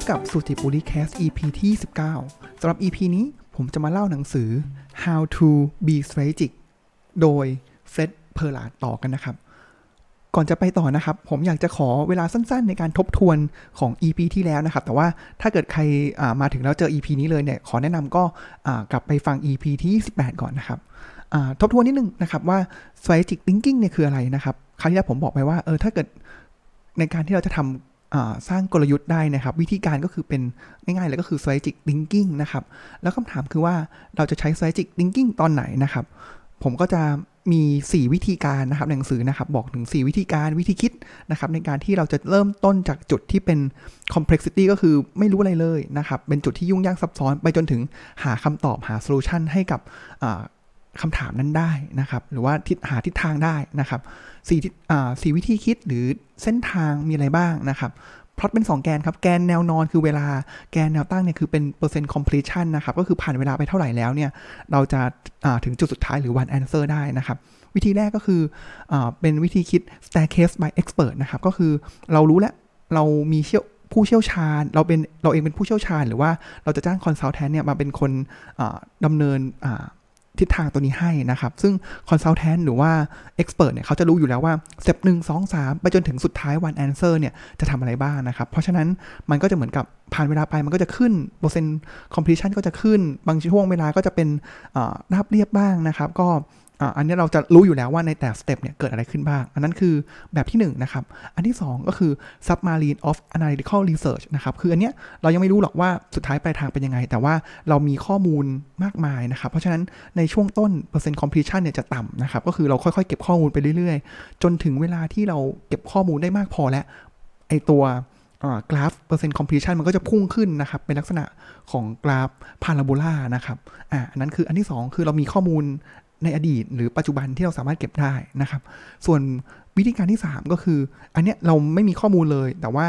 บกับสุติปุริแคส EP ที่ 19 สำหรับ EP นี้ผมจะมาเล่าหนังสือ How to be strategic โดย Fred p e r l a ต่อกันนะครับ ก่อนจะไปต่อนะครับ ผมอยากจะขอเวลาสั้นๆ ในการทบทวนของ EP ที่แล้วนะครับ แต่ว่าถ้าเกิดใครมาถึงแล้วเจอ EP นี้เลยเนี่ย ขอแนะนำก็กลับไปฟัง EP ที่18ก่อนนะครับทบทวนนิดนึงนะครับว่า strategic thinking เนี่ยคืออะไรนะครับ ครั้งที่แล้วผมบอกไปว่าเออถ้าเกิดในการที่เราจะทำ สร้างกลยุทธ์ได้นะครับ วิธีการก็คือเป็นง่ายๆเลยก็คือ strategic thinking นะครับ แล้วคำถามคือว่าเราจะใช้ strategic thinking ตอนไหนนะครับ ผมก็จะมี 4 วิธีการนะครับในหนังสือนะครับบอกถึง 4 วิธีการวิธีคิดนะครับในการที่เราจะเริ่มต้นจากจุดที่เป็น complexity ก็คือไม่รู้อะไรเลยนะครับ เป็นจุดที่ยุ่งยากซับซ้อน ไปจนถึงหาคำตอบหาโซลูชันให้กับ คำถามนั้นได้นะครับ หรือว่าทิศหาทิศทางได้นะครับสี่สี่วิธีคิดหรือเส้นทางมีอะไรบ้างนะครับพลอตเป็น 2 แกนครับ แกนแนวนอนคือเวลา แกนแนวตั้งเนี่ยคือเป็นเปอร์เซ็นต์ completion นะครับ ก็คือผ่านเวลาไปเท่าไหร่แล้วเนี่ย เราจะถึงจุดสุดท้ายหรือ one answer ได้นะครับ วิธีแรกก็คืออเป็นวิธีคิด staircase by expert นะครับ ก็คือเรารู้แล้ว เรามีเชี่ยวผู้เชี่ยวชาญ เราเป็นเราเองเป็นผู้เชี่ยวชาญ หรือว่าเราจะจ้าง consultant เนี่ยมาเป็นคนดำเนิน ทิศทางตัวนี้ให้นะครับ ซึ่ง consultant หรือว่า expert เนี่ยเขาจะรู้อยู่แล้วว่า step หนึ่งสองสามไปจนถึงสุดท้าย one answer เนี่ยจะทำอะไรบ้างนะครับ เพราะฉะนั้นมันก็จะเหมือนกับผ่านเวลาไปมันก็จะขึ้นเปอร์เซ็นต์ completion ก็จะขึ้น บางช่วงเวลาก็จะเป็นราบเรียบบ้างนะครับ ก็ อันนี้เราจะรู้อยู่แล้วว่าในแต่ step เนี่ยเกิดอะไรขึ้นบ้าง อันนั้นคือแบบที่1นนะครับ อันที่ 2 ก็คือ submarine of analytical research นะครับ คืออันเนี้ยเรายังไม่รู้หรอกว่าสุดท้ายปลายทางเป็นยังไง แต่ว่าเรามีข้อมูลมากมายนะครับ เพราะฉะนั้นในช่วงต้นเปอร์เซ็นต์ completion เนี่ยจะต่ำนะครับ ก็คือเราค่อยๆ เก็บข้อมูลไปเรื่อยๆ จนถึงเวลาที่เราเก็บข้อมูลได้มากพอแล้ว ไอตัวกราฟเปอร์เซ็นต์คอมพลีชันมันก็จะพุ่งขึ้นนะครับ เป็นลักษณะของกราฟพาราโบลานะครับอ่าอันนั้นคืออันที่ 2 คือเรามีข้อมูล ในอดีต หรือปัจจุบันที่เราสามารถเก็บได้นะครับ ส่วนวิธีการที่ 3 ก็คือ อันเนี้ยเราไม่มีข้อมูลเลย แต่ว่า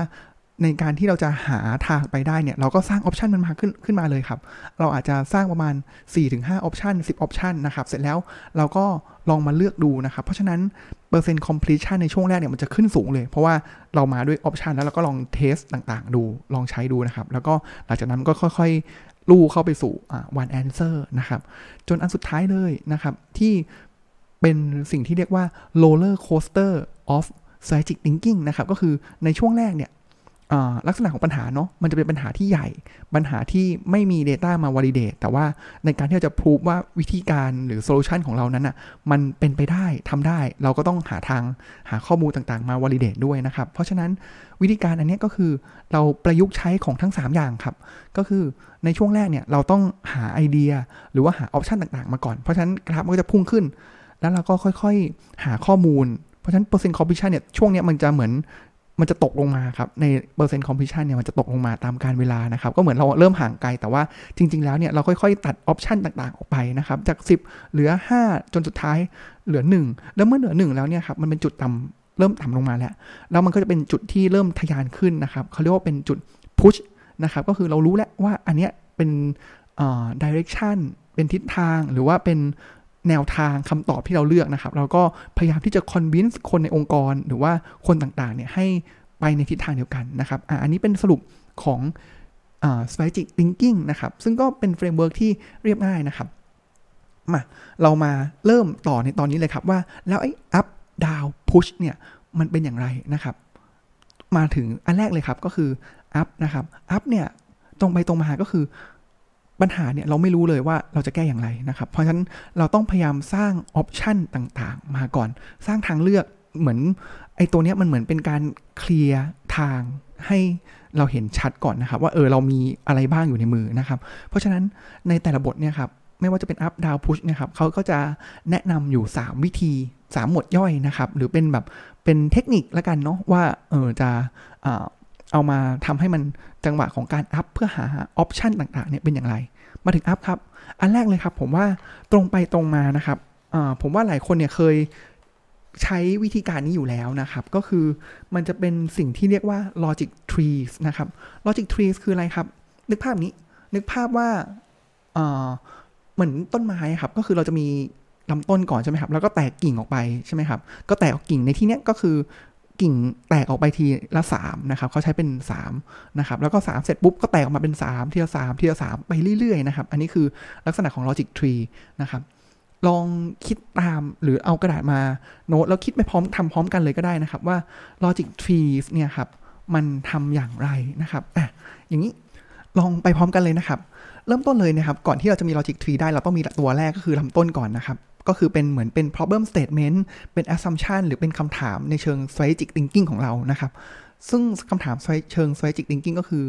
ในการที่เราจะหาทางไปได้เนี่ย เราก็สร้าง option มันมาขึ้นขึ้นมาเลยครับ เราอาจจะสร้างประมาณ 4-5 option 10 option นะครับ เสร็จแล้วเราก็ลองมาเลือกดูนะครับ เพราะฉะนั้นเปอร์เซ็นต์ completion ในช่วงแรกเนี่ยมันจะขึ้นสูงเลย เพราะว่าเรามาด้วย option แล้วเราก็ลอง test ต่างๆ ดู ลองใช้ดูนะครับ แล้วก็หลังจากนั้นก็ค่อย ลู่เข้าไปสู่ one answer นะครับ จนอันสุดท้ายเลยนะครับ ที่เป็นสิ่งที่เรียกว่า roller coaster of strategic thinking นะครับ ก็คือในช่วงแรกเนี่ย ลักษณะของปัญหาเนาะมันจะเป็นปัญหาที่ใหญ่ ปัญหาที่ไม่มี Data มา validate แต่ว่าในการที่เราจะพูดว่าวิธีการหรือโซลูชันของเรานั้นอะ่ะมันเป็นไปได้ทำได้ เราก็ต้องหาทางหาข้อมูลต่างๆมา validate ด้วยนะครับ เพราะฉะนั้นวิธีการอันนี้ก็คือเราประยุกต์ใช้ของทั้ง 3 อย่างครับ ก็คือในช่วงแรกเนี่ยเราต้องหาไอเดีย หรือว่าหา option ต่างๆ มาก่อน เพราะฉะนั้นกราฟมันก็จะพุ่งขึ้น แล้วเราก็ค่อยๆหาข้อมูลเพราะฉะนั้นเปอร์เซ็นต์ completion เนี่ยช่วงนี้มันจะเหมือน มันจะตกลงมาครับ ในเปอร์เซ็นต์ completion เนี่ยมันจะตกลงมาตามการเวลานะครับ ก็เหมือนเราเริ่มห่างไกล แต่ว่าจริง ๆ แล้วเนี่ยเราค่อยๆ ตัด option ต่างๆ ออกไปนะครับ จาก 10 เหลือ 5 จนสุดท้ายเหลือ 1 แล้วเมื่อเหลือ 1 แล้วเนี่ยครับมันเป็นจุดต่ำเริ่มต่ำลงมาแล้ว แล้วมันก็จะเป็นจุดที่เริ่มทะยานขึ้นนะครับเขาเรียกว่าเป็นจุดpush นะครับก็คือเรารู้แล้วว่าอันเนี้ยเป็น direction เป็นทิศทางหรือว่าเป็น แนวทางคำตอบที่เราเลือกนะครับ เราก็พยายามที่จะ convince คนในองค์กรหรือว่าคนต่างๆเนี่ยให้ไปในทิศทางเดียวกันนะครับออันนี้เป็นสรุปของ strategic thinking นะครับ ซึ่งก็เป็น framework ที่เรียบง่ายนะครับ มา เรามาเริ่มต่อในตอนนี้เลยครับว่า แล้วไอ้ up down push เนี่ย มันเป็นอย่างไรนะครับ มาถึงอันแรกเลยครับก็คือ up นะครับ up เนี่ย ตรงไปตรงมาก็คือ ปัญหาเนี่ยเราไม่รู้เลยว่าเราจะแก้อย่างไรนะครับ เพราะฉะนั้นเราต้องพยายามสร้างออปชันต่างๆ มาก่อน สร้างทางเลือกเหมือนไอ้ตัวเนี้ยมันเหมือนเป็นการเคลียร์ทางให้เราเห็นชัดก่อนนะครับ ว่าเออเรามีอะไรบ้างอยู่ในมือนะครับ เพราะฉะนั้นในแต่ละบทเนี่ยครับไม่ว่าจะเป็น up down push นะครับเขาก็จะแนะนำอยู่ 3 วิธี 3 หมวดย่อยนะครับ หรือเป็นแบบเป็นเทคนิคละกันเนาะว่าเออจะ เอามาทำให้มันจังหวะของการอัพเพื่อหาออปชันต่างๆเนี่ยเป็นอย่างไร มาถึงอัพครับ อันแรกเลยครับผมว่าตรงไปตรงมานะครับผมว่าหลายคนเนี่ยเคยใช้วิธีการนี้อยู่แล้วนะครับ ก็คือมันจะเป็นสิ่งที่เรียกว่า logic trees นะครับ logic trees คืออะไรครับ นึกภาพนี้ นึกภาพว่าเหมือนต้นไม้ครับ ก็คือเราจะมีลำต้นก่อนใช่ไหมครับ แล้วก็แตกกิ่งออกไปใช่ไหมครับ ก็แตกกิ่งในที่นี้ก็คือ กิ่งแตกออกไปทีละ3นะครับเขาใช้เป็น3นะครับแล้วก็ 3 เสร็จปุ๊บก็แตกออกมาเป็น 3 ทีละ3ทีละ3ไปเรื่อยๆนะครับอันนี้คือลักษณะของ logic tree นะครับลองคิดตามหรือเอากระดาษมาโน้ตแล้วคิดไปพร้อมทำพร้อมกันเลยก็ได้นะครับว่า logic trees เนี่ยครับมันทำอย่างไรนะครับอะอย่างนี้ลองไปพร้อมกันเลยนะครับ เริ่มต้นเลยนะครับ ก่อนที่เราจะมี logic tree ได้เราต้องมีตัวแรกก็คือลำต้นก่อนนะครับ ก็คือเป็นเหมือนเป็น problem statement เป็น assumption หรือเป็นคำถามในเชิง strategic thinking ของเรานะครับ ซึ่งคำถามเชิง strategic thinking ก็คือ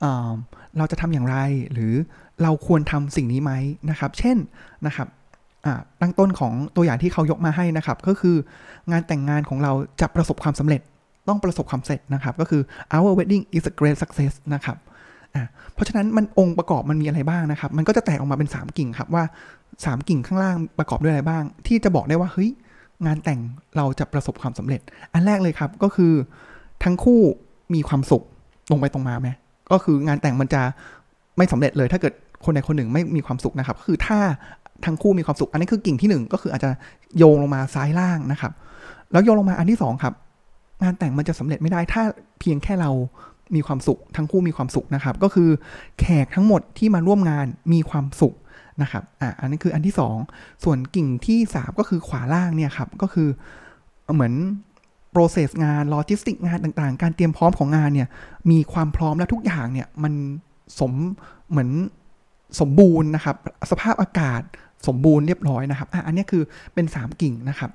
เอเราจะทำอย่างไร หรือเราควรทำสิ่งนี้ไหมนะครับ เช่นนะครับตั้งต้นของตัวอย่างที่เขายกมาให้นะครับ ก็คืองานแต่งงานของเราจะประสบความสำเร็จต้องประสบความสำเร็จนะครับ ก็คือ our wedding is a great success นะครับเพราะฉะนั้นมันองค์ประกอบมันมีอะไรบ้างนะครับ มันก็จะแตกออกมาเป็น 3 กิ่งครับว่า 3กิ่งข้างล่างประกอบด้วยอะไรบ้าง ที่จะบอกได้ว่าเฮ้ยงานแต่งเราจะประสบความสำเร็จ อันแรกเลยครับก็คือทั้งคู่มีความสุขตรงไปตรงมาไหมก็คืองานแต่งมันจะไม่สำเร็จเลย ถ้าเกิดคนใดคนหนึ่งไม่มีความสุขนะครับคือถ้าทั้งคู่มีความสุข อันนี้คือกิ่งที่ 1 ก็คืออาจจะโยงลงมาซ้ายล่างนะครับ แล้วโยงลงมาอันที่ 2 ครับ งานแต่งมันจะสำเร็จไม่ได้ถ้าเพียงแค่เรามีความสุข ทั้งคู่มีความสุขนะครับ ก็คือแขกทั้งหมดที่มาร่วมงานมีความสุข นะครับอะอันนี้คืออันที่ 2 ส่วนกิ่งที่ 3 ก็คือขวาล่างเนี่ยครับก็คือเหมือน process งาน logistic งานต่างๆ การเตรียมพร้อมของงานเนี่ยมีความพร้อมและทุกอย่างเนี่ยมันสมเหมือนสมบูรณ์นะครับ สภาพอากาศสมบูรณ์เรียบร้อยนะครับอะอันนี้คือเป็น 3 กิ่งนะครับ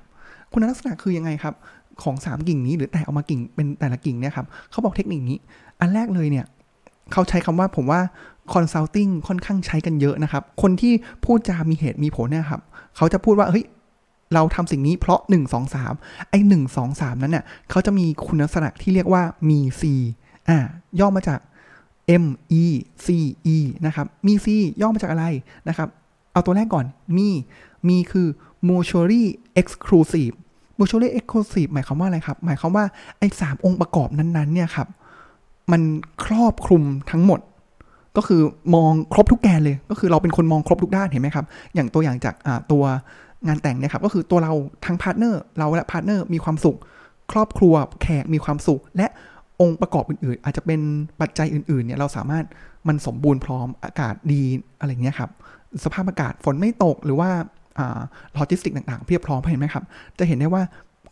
คุณลักษณะคือยังไงครับของ 3 กิ่งนี้หรือแตกออกมากิ่งเป็นแต่ละกิ่งเนี่ยครับเขาบอกเทคนิคนี้ อันแรกเลยเนี่ยเขาใช้คำว่าผมว่า consulting ค่อนข้างใช้กันเยอะนะครับ คนที่พูดจามีเหตุมีผลเนี่ยครับ เขาจะพูดว่า เฮ้ย เราทำสิ่งนี้เพราะ 1 2 3 ไอ้หนึ่งสองสามนั้นเนี่ยเขาจะมีคุณลักษณะที่เรียกว่ามี C อ่า ย่อมาจาก M E C E นะครับ มี C ย่อมาจากอะไรนะครับ เอาตัวแรกก่อน มี มีคือ mutually exclusive mutually exclusive หมายความว่าอะไรครับ หมายความว่าไอ้สามองค์ประกอบนั้นๆเนี่ยครับ มันครอบคลุมทั้งหมด ก็คือมองครบทุกแกนเลย ก็คือเราเป็นคนมองครบทุกด้านเห็นไหมครับ อย่างตัวอย่างจากตัวงานแต่งเนี่ยครับ ก็คือตัวเราทั้ง partner เราและ partner มีความสุข ครอบครัวแขกมีความสุข และองค์ประกอบอื่นๆ อาจจะเป็นปัจจัยอื่นๆเนี่ยเราสามารถมันสมบูรณ์พร้อมอากาศดีอะไรเงี้ยครับสภาพอากาศฝนไม่ตกหรือว่าโลจิสติกต่างๆเพียบพร้อมเห็นไหมครับ จะเห็นได้ว่า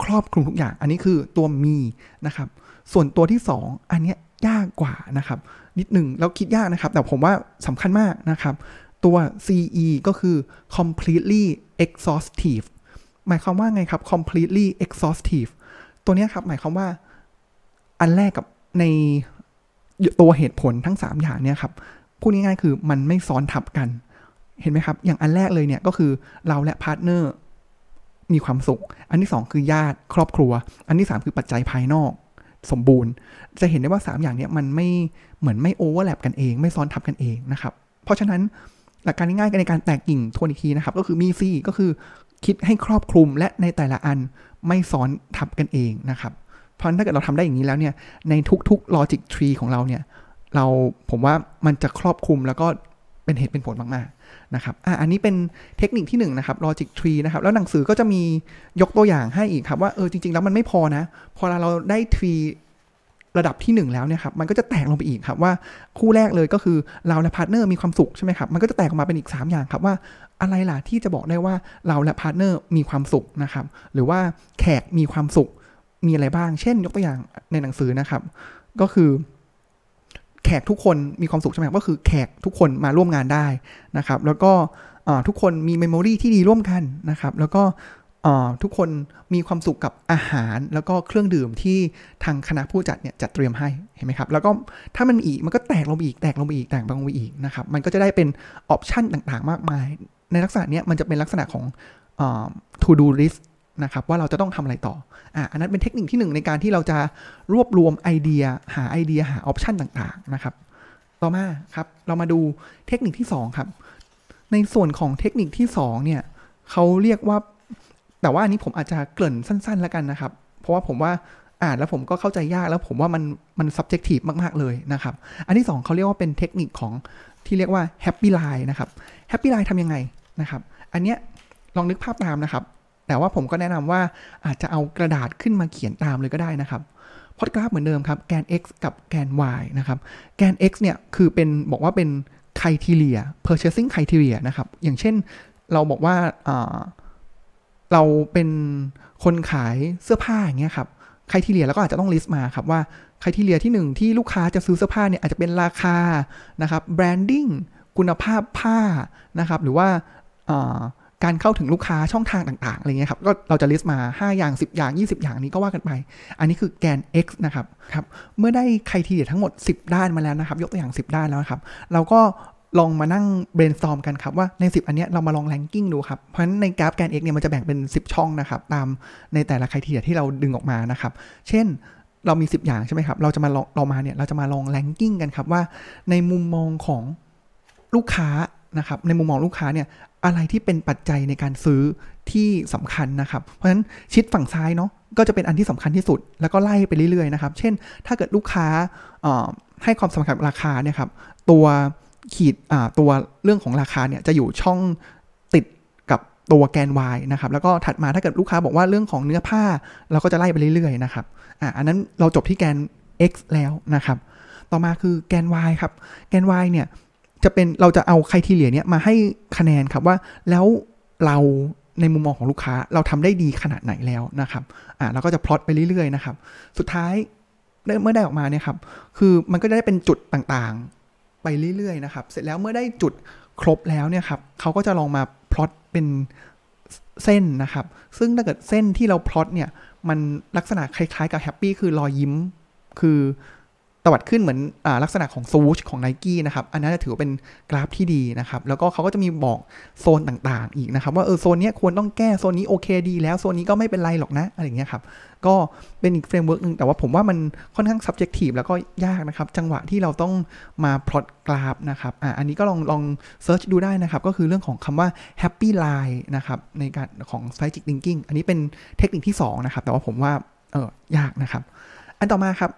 ครอบคลุมทุกอย่าง อันนี้คือตัว ME นะครับ ส่วนตัวที่ 2 อันนี้ ยากกว่านะครับ นิดหนึ่งแล้วคิดยากนะครับ แต่ผมว่าสำคัญมากนะครับ ตัว CE ก็คือ completely exhaustive หมายความว่าไงครับ completely exhaustive ตัวนี้ครับ หมายความว่าอันแรกกับในตัวเหตุผลทั้ง 3 อย่างเนี่ยครับพูดง่ายๆคือมันไม่ซ้อนทับกัน เห็นไหมครับ อย่างอันแรกเลยเนี่ยก็คือเราและ partner มีความสุข อันที่ 2 คือญาติครอบครัว อันที่ 3 คือปัจจัยภายนอก สมบูรณ์ จะเห็นได้ว่า 3 อย่างนี้มันไม่เหมือนไม่โอเวอร์แลปกันเอง ไม่ซ้อนทับกันเองนะครับ เพราะฉะนั้นหลักการง่ายๆในการแตกกิ่งทวนอีกทีนะครับ ก็คือมีซีก็คือคิดให้ครอบคลุมและในแต่ละอันไม่ซ้อนทับกันเองนะครับ เพราะถ้าเกิดเราทำได้อย่างนี้แล้วเนี่ยในทุกๆ logic tree ของเราเนี่ยเราผมว่ามันจะครอบคลุมแล้วก็เป็นเหตุเป็นผลมากๆ นะครับอะอันนี้เป็นเทคนิคที่1นนะครับ logic tree นะครับ แล้วหนังสือก็จะมียกตัวอย่างให้อีกครับ ว่าเออจริง ๆ แล้วมันไม่พอนะ พอเราได้ tree ระดับที่ 1 แล้วเนี่ยครับ มันก็จะแตกลงไปอีกครับว่าคู่แรกเลยก็คือเราและ partner มีความสุขใช่ไหมครับ มันก็จะแตกออกมาเป็นอีก 3 อย่างครับว่าอะไรล่ะที่จะบอกได้ว่าเราและ partner มีความสุขนะครับ หรือว่าแขกมีความสุขมีอะไรบ้าง เช่น ยกตัวอย่างในหนังสือนะครับ ก็คือ แขกทุกคนมีความสุขใช่ไหมก็คือแขกทุกคนมาร่วมงานได้นะครับ แล้วก็ทุกคนมี memory ที่ดีร่วมกันนะครับ แล้วก็ทุกคนมีความสุขกับอาหาร แล้วก็เครื่องดื่มที่ทางคณะผู้จัดเนี่ยจัดเตรียมให้เห็นไหมครับ แล้วก็ถ้ามันอีกมันก็แตกลงไปอีกแตกลงไปอีกแตกลงไปอีกนะครับ มันก็จะได้เป็นออปชันต่างๆ มากมาย ในลักษณะนี้มันจะเป็นลักษณะของ to do list นะครับว่าเราจะต้องทำอะไรต่ออะอันนั้นเป็นเทคนิคที่หนึ่งในการที่เราจะรวบรวมไอเดีย หาไอเดียหาออปชันต่างๆนะครับ ต่อมาครับเรามาดูเทคนิคที่ 2 ครับ ในส่วนของเทคนิคที่ 2 เนี่ยเขาเรียกว่า แต่ว่าอันนี้ผมอาจจะเกริ่นสั้นๆแล้วกันนะครับ เพราะว่าผมว่าอ่านแล้วผมก็เข้าใจยากแล้วผมว่ามันมัน subjective มาก ๆ เลยนะครับ อันที่ 2เขาเรียกว่าเป็นเทคนิคของที่เรียกว่า happy line นะครับ happy line ทำยังไงนะครับ อันเนี้ยลองนึกภาพตามนะครับ แต่ว่าผมก็แนะนำว่าอาจจะเอากระดาษขึ้นมาเขียนตามเลยก็ได้นะครับพอดกราฟเหมือนเดิมครับ แกน x กับแกน y นะครับ แกน x เนี่ยคือเป็นบอกว่าเป็น criteria purchasing criteria นะครับ อย่างเช่นเราบอกว่าเราเป็นคนขายเสื้อผ้าอย่างเงี้ยครับ criteria แล้วก็อาจจะต้อง list มาครับว่า criteria ที่ 1 ที่ลูกค้าจะซื้อเสื้อผ้าเนี่ยอาจจะเป็นราคานะครับ branding คุณภาพผ้านะครับหรือว่า การเข้าถึงลูกค้าช่องทางต่างๆอะไรเงี้ยครับก็เราจะ list มา 5 อย่าง 10 อย่าง 20 อย่างนี้ก็ว่ากันไป อันนี้คือแกน x นะครับครับเมื่อได้ใครทีเดียทั้งหมด 10 ด้านมาแล้วนะครับ ยกตัวอย่าง 10 ด้านแล้วครับเราก็ลองมานั่ง brainstorm กันครับ ว่าใน 10 อันนี้เรามาลอง ranking ดูครับ เพราะฉะนั้นในกราฟแกน x เนี่ยมันจะแบ่งเป็น 10 ช่องนะครับ ตามในแต่ละใครทีเดียที่เราดึงออกมานะครับ เช่นเรามี 10 อย่างใช่ไหมครับ เราจะมาลองเรามาเนี่ยเราจะมาลอง ranking กันครับว่าในมุมมองของลูกค้า นะครับในมุมมองลูกค้าเนี่ยอะไรที่เป็นปัจจัยในการซื้อที่สำคัญนะครับ เพราะฉะนั้นชิดฝั่งซ้ายเนาะก็จะเป็นอันที่สำคัญที่สุด แล้วก็ไล่ไปเรื่อยๆนะครับ เช่น ถ้าเกิดลูกค้าให้ความสำคัญราคาเนี่ยครับตัวขีดตัวเรื่องของราคาเนี่ยจะอยู่ช่องติดกับตัวแกน y นะครับแล้วก็ถัดมาถ้าเกิดลูกค้าบอกว่าเรื่องของเนื้อผ้า เราก็จะไล่ไปเรื่อยๆนะครับอ่าอันนั้นเราจบที่แกน x แล้วนะครับ ต่อมาคือแกน y ครับ แกน y เนี่ย จะเป็นเราจะเอา criteria เนี่ยมาให้คะแนนครับว่าแล้วเราในมุมมองของลูกค้าเราทำได้ดีขนาดไหนแล้วนะครับอ่าเราก็จะพลอตไปเรื่อยๆนะครับ สุดท้ายเมื่อได้ออกมาเนี่ยครับ คือมันก็ได้เป็นจุดต่างๆไปเรื่อยๆนะครับ เสร็จแล้วเมื่อได้จุดครบแล้วเนี่ยครับเขาก็จะลองมาพลอตเป็นเส้นนะครับ ซึ่งถ้าเกิดเส้นที่เราพลอตเนี่ย มันลักษณะคล้ายๆกับ happy คือรอยยิ้ม คือ ตวัดขึ้นเหมือนอลักษณะของซูชของ n i กี้นะครับ อันนั้นถือว่าเป็นกราฟที่ดีนะครับ แล้วก็เขาก็จะมีบอกโซนต่างๆ อีกนะครับ ว่าเออโซนนี้ควรต้องแก้โซนนี้โอเคดี แล้วโซนนี้ก็ไม่เป็นไรหรอกนะอะไรอย่างเงี้ยครับ ก็เป็นอีก framework หนึ่งแต่ว่าผมว่ามันค่อนข้าง subjective แล้วก็ยากนะครับ จังหวะที่เราต้องมาพลอตกราฟนะครับอ่าอันนี้ก็ลองลอง search ดูได้นะครับ ก็คือเรื่องของคำว่า happy line นะครับในการของ strategic thinking อันนี้เป็นเทคนิคที่2นะครับแต่ว่าผมว่าเออยากนะครับ อันต่อมาครับ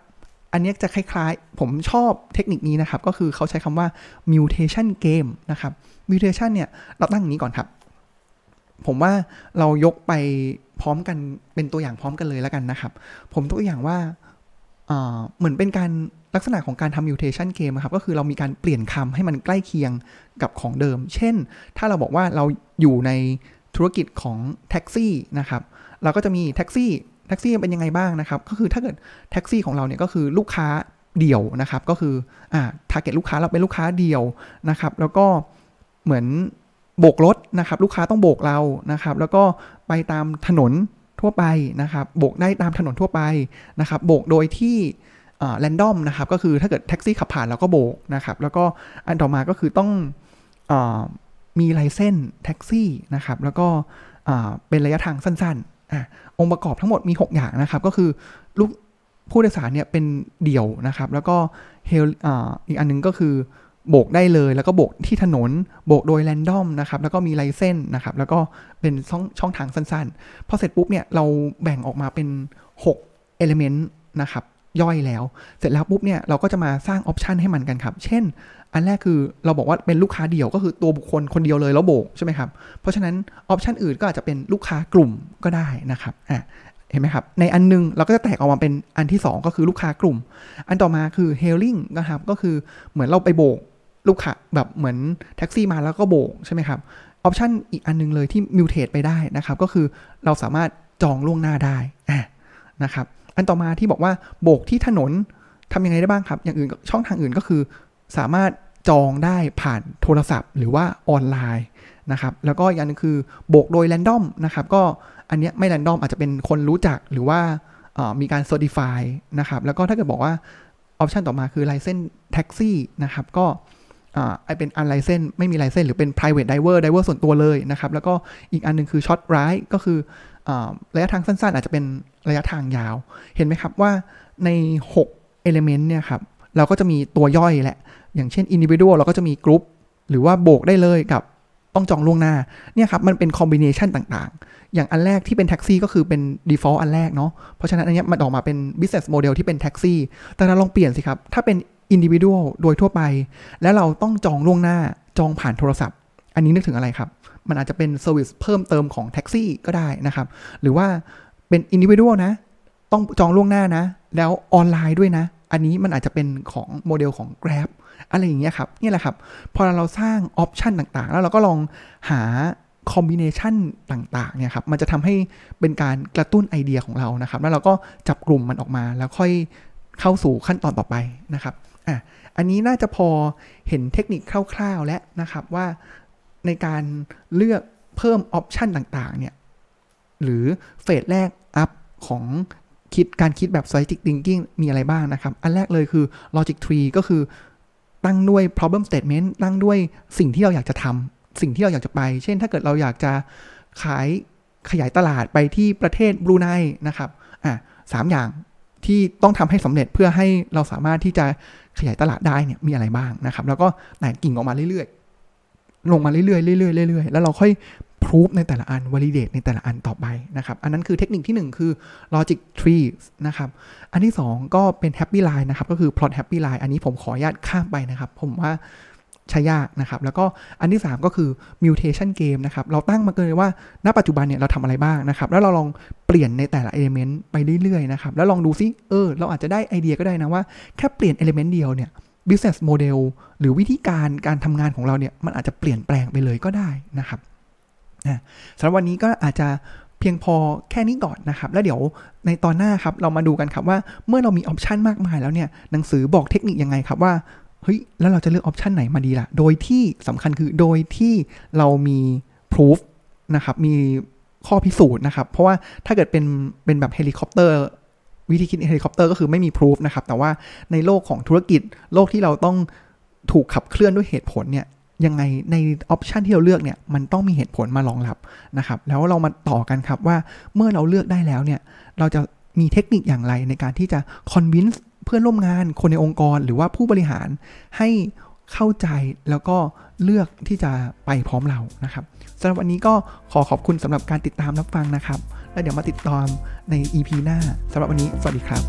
อันนี้จะคล้ายๆ ผมชอบเทคนิคนี้นะครับ ก็คือเขาใช้คำว่า mutation game นะครับ mutation เนี่ย เราตั้งอย่างนี้ก่อนครับ ผมว่าเรายกไปพร้อมกันเป็นตัวอย่างพร้อมกันเลยแล้วกันนะครับ ผมตัวอย่างว่าเหมือนเป็นการลักษณะของการทำ mutation game ครับ ก็คือเรามีการเปลี่ยนคำให้มันใกล้เคียงกับของเดิม เช่น ถ้าเราบอกว่าเราอยู่ในธุรกิจของแท็กซี่นะครับ เราก็จะมีแท็กซี่ แท็กซี่เป็นยังไงบ้างนะครับ ก็คือถ้าเกิดแท็กซี่ของเราเนี่ยก็คือลูกค้าเดี่ยวนะครับ ก็คืออ่า target ลูกค้าเราเป็นลูกค้าเดี่ยวนะครับ แล้วก็เหมือนโบกรถนะครับ ลูกค้าต้องโบกเรานะครับ แล้วก็ไปตามถนนทั่วไปนะครับ โบกได้ตามถนนทั่วไปนะครับ โบกโดยที่ random นะครับ ก็คือถ้าเกิดแท็กซี่ขับผ่านเราก็โบกนะครับ แล้วก็อันต่อมาก็คือต้องอมีไลเซนแท็กซี่นะครับ แล้วก็เป็นระยะทางสั้น องค์ประกอบทั้งหมดมี 6 อย่างนะครับ ก็คือลูกผู้โดยสารเนี่ยเป็นเดี่ยวนะครับ แล้วก็เฮลอีกอันนึงก็คือโบกได้เลย แล้วก็โบกที่ถนน โบกโดยแรนดอมนะครับ แล้วก็มีไลเส้นนะครับ แล้วก็เป็นช่องช่องทางสั้นๆ พอเสร็จปุ๊บเนี่ยเราแบ่งออกมาเป็น6 element นะครับย่อยแล้ว เสร็จแล้วปุ๊บเนี่ยเราก็จะมาสร้าง option ให้มันกันครับ เช่น อันแรกคือเราบอกว่าเป็นลูกค้าเดี่ยวก็คือตัวบุคคลคนเดียวเลยแล้วโบกใช่ไหมครับ เพราะฉะนั้น option อื่นก็อาจจะเป็นลูกค้ากลุ่มก็ได้นะครับอะเห็นไหมครับ ในอันนึงเราก็จะแตกออกมาเป็นอันที่ 2 ก็คือลูกค้ากลุ่ม อันต่อมาคือ hailing นะครับ ก็คือเหมือนเราไปโบกลูกค้าแบบเหมือนแท็กซี่มาแล้วก็โบกใช่ไหมครับ option อีกอันนึงเลยที่ mutate ไปได้นะครับ ก็คือเราสามารถจองล่วงหน้าได้อะนะครับ อันต่อมาที่บอกว่าโบกที่ถนนทำยังไงได้บ้างครับ อย่างอื่นช่องทางอื่นก็คือ สามารถจองได้ผ่านโทรศัพท์ หรือว่าออนไลน์นะครับแล้วก็อย่างนึงคือโบกโดยแรนดอมนะครับก็อันนี้ไม่แรนดอมอาจจะเป็นคนรู้จักหรือว่ามีการ certify นะครับแล้วก็ถ้าเกิดบอกว่าออปชันต่อมาคือไลเซนแท็กซี่นะครับก็ไอเป็นอันไลเซนไม่มีไลเซนหรือเป็น private diver diver ส่วนตัวเลยนะครับแล้วก็อีกอันนึงคือ short ride ก็คือระยะทางสั้นๆ อาจจะเป็นระยะทางยาว เห็นไหมครับว่าใน 6 element เนี่ยครับเราก็จะมีตัวย่อยแหละ อย่างเช่น individual เราก็จะมีกรุ๊ปหรือว่าโบกได้เลยกับต้องจองล่วงหน้าเนี่ยครับมันเป็น combination ต่างๆ อย่างอันแรกที่เป็นแท็กซี่ก็คือเป็น default อันแรกเนาะเพราะฉะนั้นอันนี้มันออกมาเป็น business model ที่เป็นแท็กซี่แต่เราลองเปลี่ยนสิครับ ถ้าเป็น individual โดยทั่วไป แล้วเราต้องจองล่วงหน้าจองผ่านโทรศัพท์ อันนี้นึกถึงอะไรครับ มันอาจจะเป็น service เพิ่มเติมของแท็กซี่ก็ได้นะครับ หรือว่าเป็นอินดิวิ u a l นะ ต้องจองล่วงหน้านะ แล้วออนไลน์ด้วยนะ อันนี้มันอาจจะเป็นของโมเดลของ Grab อะไรอย่างเงี้ยครับนี่แหละครับ พอเราสร้าง option ต่างๆ แล้วเราก็ลองหา combination ต่างๆเนี่ยครับมันจะทำให้เป็นการกระตุ้นไอเดียของเรานะครับ แล้วเราก็จับกลุ่มมันออกมาแล้วค่อยเข้าสู่ขั้นตอนต่อไปนะครับอะอันนี้น่าจะพอเห็นเทคนิคคร่าวๆ แล้วนะครับว่าในการเลือกเพิ่มออปชันต่างๆเนี่ยหรือเฟสแรกอัพของ คิดการคิดแบบ strategic thinking มีอะไรบ้างนะครับ อันแรกเลยคือ logic tree ก็คือตั้งด้วย problem statement ตั้งด้วยสิ่งที่เราอยากจะทำสิ่งที่เราอยากจะไป เช่นถ้าเกิดเราอยากจะขายขยายตลาดไปที่ประเทศบรูไนนะครับอะสามอย่างที่ต้องทำให้สำเร็จเพื่อให้เราสามารถที่จะขยายตลาดได้เนี่ยมีอะไรบ้างนะครับ แล้วก็แตกกิ่งออกมาเรื่อยๆ ลงมาเรื่อยๆเรื่อยๆเรื่อยๆแล้วเราค่อยพรูฟในแต่ละอัน validate ในแต่ละอันต่อไปนะครับ อันนั้นคือเทคนิคที่ 1 คือ logic tree นะครับ อันที่ 2 ก็เป็น happy line นะครับ ก็คือ plot happy line อันนี้ผมขออนุญาตข้ามไปนะครับ ผมว่าใช้ยากนะครับ แล้วก็อันที่ 3 ก็คือ mutation game นะครับ เราตั้งมาเลยว่า ณ ปัจจุบันเนี่ยเราทำอะไรบ้างนะครับ แล้วเราลองเปลี่ยนในแต่ละ element ไปเรื่อยๆนะครับ แล้วลองดูซิ เออ เราอาจจะได้ไอเดียก็ได้นะว่าแค่เปลี่ยน element เดียวเนี่ย business model หรือวิธีการการทำงานของเราเนี่ย มันอาจจะเปลี่ยนแปลงไปเลยก็ได้นะครับนะสำหรับวันนี้ก็อาจจะเพียงพอแค่นี้ก่อนนะครับ แล้วเดี๋ยวในตอนหน้าครับเรามาดูกันครับว่าเมื่อเรามีออปชันมากมายแล้วเนี่ยหนังสือบอกเทคนิคยังไงครับว่าเฮ้ยแล้วเราจะเลือกออปชันไหนมาดีล่ะ โดยที่สำคัญคือโดยที่เรามีพิสูจนะครับมีข้อพิสูจน์นะครับ เพราะว่าถ้าเกิดเป็นเป็นแบบเฮลิคอปเตอร์ วิธีคิดเฮลิคอปเตอร์ก็คือไม่มีพิสูจนะครับ แต่ว่าในโลกของธุรกิจโลกที่เราต้องถูกขับเคลื่อนด้วยเหตุผลเนี่ยยังไงใน option ที่เราเลือกเนี่ยมันต้องมีเหตุผลมารองรับนะครับ แล้วเรามาต่อกันครับว่าเมื่อเราเลือกได้แล้วเนี่ยเราจะมีเทคนิคอย่างไรในการที่จะ convince เพื่อนร่วมงานคนในองค์กร หรือว่าผู้บริหารให้เข้าใจแล้วก็เลือกที่จะไปพร้อมเรานะครับสำหรับวันนี้ก็ขอขอบคุณสำหรับการติดตามรับฟังนะครับ แล้วเดี๋ยวมาติดตามใน EP หน้าสำหรับวันนี้ สวัสดีครับ